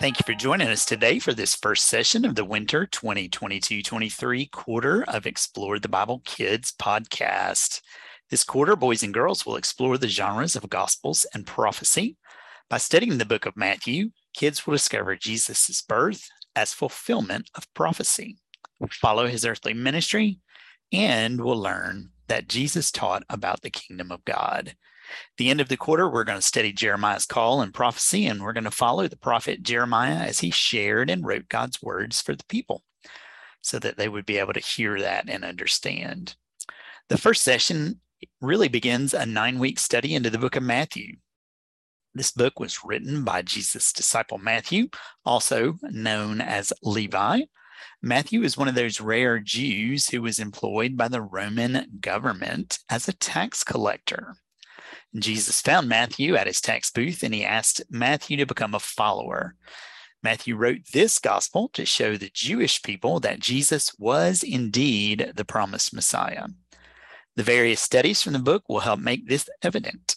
Thank you for joining us today for this first session of the winter 2022 23 quarter of Explore the Bible Kids podcast. This quarter, boys and girls will explore the genres of Gospels and prophecy. By studying the book of Matthew, kids will discover Jesus' birth as fulfillment of prophecy, follow his earthly ministry, and will learn that Jesus taught about the kingdom of God the end of the quarter, we're going to study Jeremiah's call and prophecy, and we're going to follow the prophet Jeremiah as he shared and wrote God's words for the people so that they would be able to hear that and understand. The first session really begins a nine week study into the book of Matthew. This book was written by Jesus' disciple Matthew, also known as Levi. Matthew is one of those rare Jews who was employed by the Roman government as a tax collector. Jesus found Matthew at his tax booth and he asked Matthew to become a follower. Matthew wrote this gospel to show the Jewish people that Jesus was indeed the promised Messiah. The various studies from the book will help make this evident.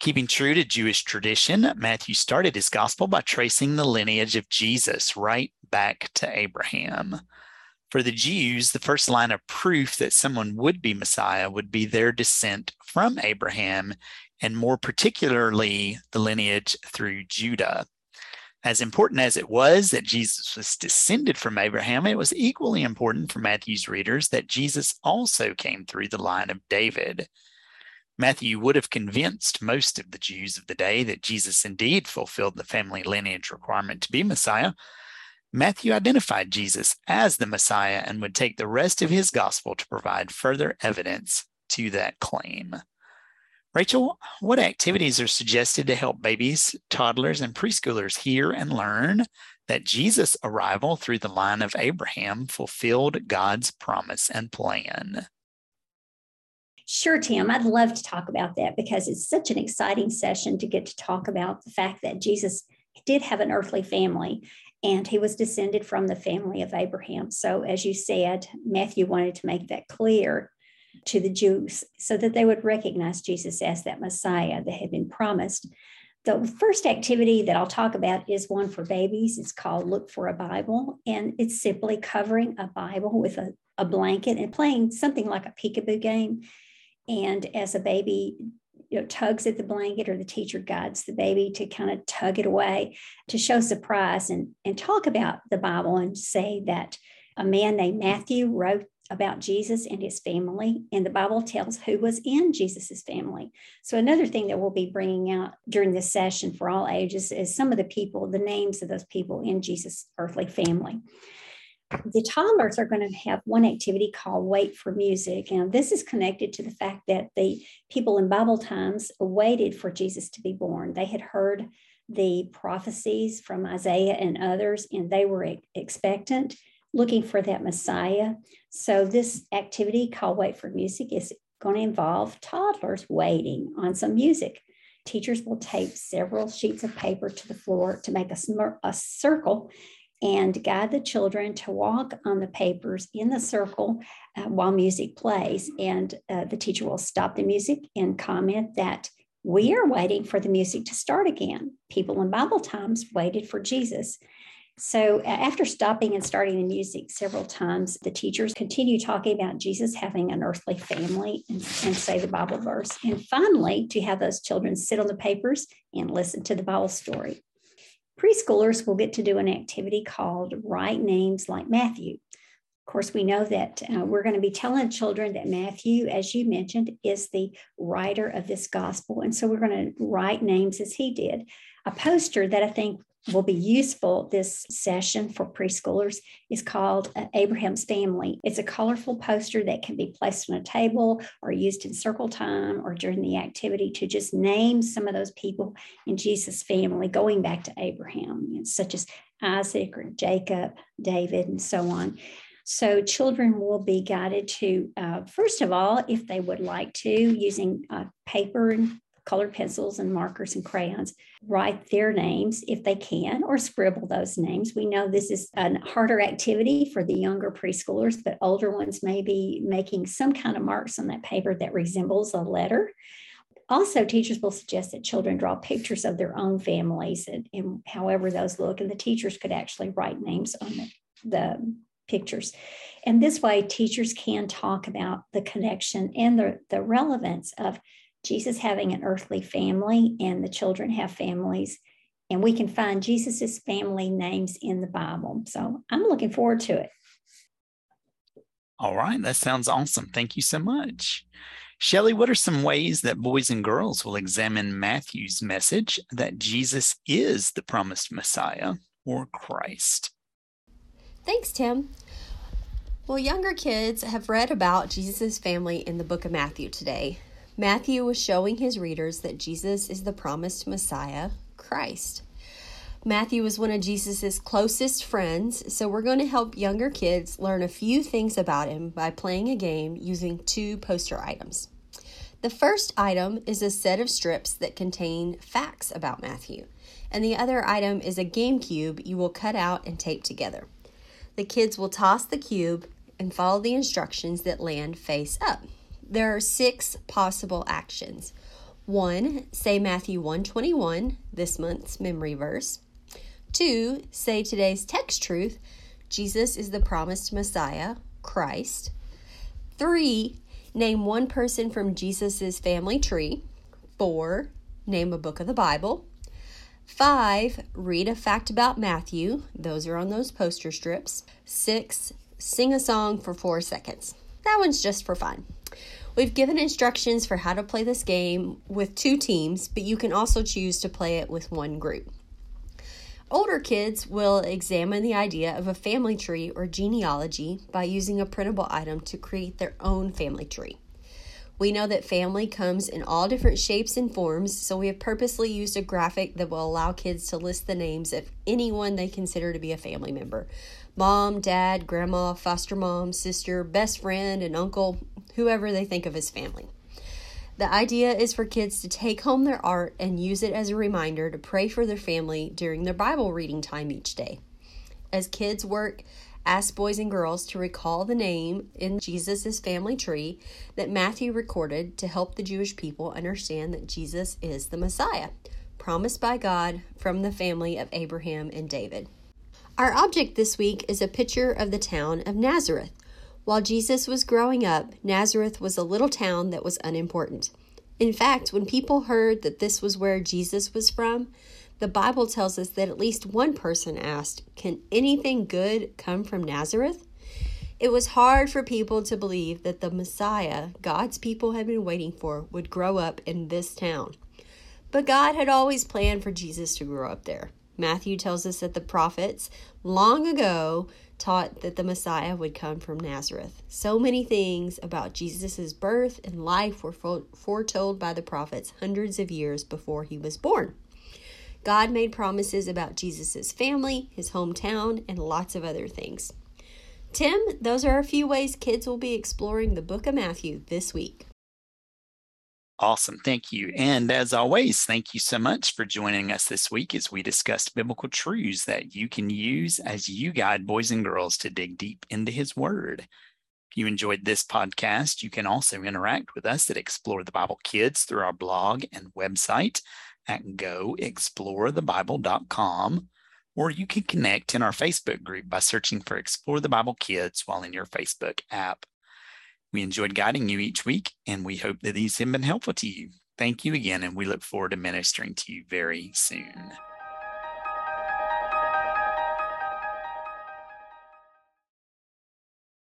Keeping true to Jewish tradition, Matthew started his gospel by tracing the lineage of Jesus right back to Abraham. For the Jews, the first line of proof that someone would be Messiah would be their descent from Abraham, and more particularly the lineage through Judah. As important as it was that Jesus was descended from Abraham, it was equally important for Matthew's readers that Jesus also came through the line of David. Matthew would have convinced most of the Jews of the day that Jesus indeed fulfilled the family lineage requirement to be Messiah, Matthew identified Jesus as the Messiah and would take the rest of his gospel to provide further evidence to that claim. Rachel, what activities are suggested to help babies, toddlers, and preschoolers hear and learn that Jesus' arrival through the line of Abraham fulfilled God's promise and plan? Sure, Tim. I'd love to talk about that because it's such an exciting session to get to talk about the fact that Jesus did have an earthly family and he was descended from the family of Abraham. So, as you said, Matthew wanted to make that clear to the Jews so that they would recognize Jesus as that Messiah that had been promised. The first activity that I'll talk about is one for babies. It's called Look for a Bible, and it's simply covering a Bible with a, a blanket and playing something like a peekaboo game. And as a baby you know, tugs at the blanket or the teacher guides the baby to kind of tug it away to show surprise and, and talk about the Bible and say that a man named Matthew wrote about Jesus and his family, and the Bible tells who was in Jesus's family. So, another thing that we'll be bringing out during this session for all ages is some of the people, the names of those people in Jesus' earthly family the toddlers are going to have one activity called Wait for Music. And this is connected to the fact that the people in Bible times waited for Jesus to be born. They had heard the prophecies from Isaiah and others, and they were expectant, looking for that Messiah. So, this activity called Wait for Music is going to involve toddlers waiting on some music. Teachers will tape several sheets of paper to the floor to make a, a circle and guide the children to walk on the papers in the circle uh, while music plays. And uh, the teacher will stop the music and comment that we are waiting for the music to start again. People in Bible times waited for Jesus. So, after stopping and starting the music several times, the teachers continue talking about Jesus having an earthly family and, and, say the Bible verse. And finally, to have those children sit on the papers and listen to the Bible story preschoolers will get to do an activity called Write Names Like Matthew. Of course, we know that uh, we're going to be telling children that Matthew, as you mentioned, is the writer of this gospel. And so we're going to write names as he did. A poster that I think will be useful this session for preschoolers is called Abraham's Family. It's a colorful poster that can be placed on a table or used in circle time or during the activity to just name some of those people in Jesus' family going back to Abraham, such as Isaac or Jacob, David, and so on. So, children will be guided to, uh, first of all, if they would like to, using uh, paper and colored pencils and markers and crayons, write their names if they can, or scribble those names. We know this is a harder activity for the younger preschoolers, but older ones may be making some kind of marks on that paper that resembles a letter. also, teachers will suggest that children draw pictures of their own families and, and however those look, and the teachers could actually write names on the, the pictures. And this way, teachers can talk about the connection and the, the relevance of Jesus having an earthly family and the children have families. And we can find Jesus's family names in the Bible. So I'm looking forward to it. All right, that sounds awesome. Thank you so much. Shelly, what are some ways that boys and girls will examine Matthew's message that Jesus is the promised Messiah or Christ? Thanks, Tim. Well, younger kids have read about Jesus' family in the book of Matthew today. Matthew was showing his readers that Jesus is the promised Messiah, Christ. Matthew was one of Jesus' closest friends, so we're going to help younger kids learn a few things about him by playing a game using two poster items. The first item is a set of strips that contain facts about Matthew, and the other item is a game cube you will cut out and tape together. The kids will toss the cube and follow the instructions that land face up. There are six possible actions. One, say Matthew 121, this month's memory verse. Two, say today's text truth, Jesus is the promised Messiah, Christ. Three, name one person from Jesus' family tree. Four, name a book of the Bible. Five, read a fact about Matthew. Those are on those poster strips. Six, sing a song for four seconds. That one's just for fun. We've given instructions for how to play this game with two teams, but you can also choose to play it with one group. Older kids will examine the idea of a family tree or genealogy by using a printable item to create their own family tree. We know that family comes in all different shapes and forms, so we have purposely used a graphic that will allow kids to list the names of anyone they consider to be a family member mom, dad, grandma, foster mom, sister, best friend, and uncle, whoever they think of as family. The idea is for kids to take home their art and use it as a reminder to pray for their family during their Bible reading time each day. As kids work ask boys and girls to recall the name in Jesus' family tree that Matthew recorded to help the Jewish people understand that Jesus is the Messiah, promised by God from the family of Abraham and David. Our object this week is a picture of the town of Nazareth. While Jesus was growing up, Nazareth was a little town that was unimportant. In fact, when people heard that this was where Jesus was from, the Bible tells us that at least one person asked, Can anything good come from Nazareth? It was hard for people to believe that the Messiah God's people had been waiting for would grow up in this town. But God had always planned for Jesus to grow up there. Matthew tells us that the prophets long ago taught that the Messiah would come from Nazareth. So many things about Jesus' birth and life were foretold by the prophets hundreds of years before he was born. God made promises about Jesus' family, his hometown, and lots of other things. Tim, those are a few ways kids will be exploring the book of Matthew this week. Awesome. Thank you. And as always, thank you so much for joining us this week as we discussed biblical truths that you can use as you guide boys and girls to dig deep into His Word. If you enjoyed this podcast, you can also interact with us at Explore the Bible Kids through our blog and website at goexplorethebible.com, or you can connect in our Facebook group by searching for Explore the Bible Kids while in your Facebook app. We enjoyed guiding you each week, and we hope that these have been helpful to you. Thank you again, and we look forward to ministering to you very soon.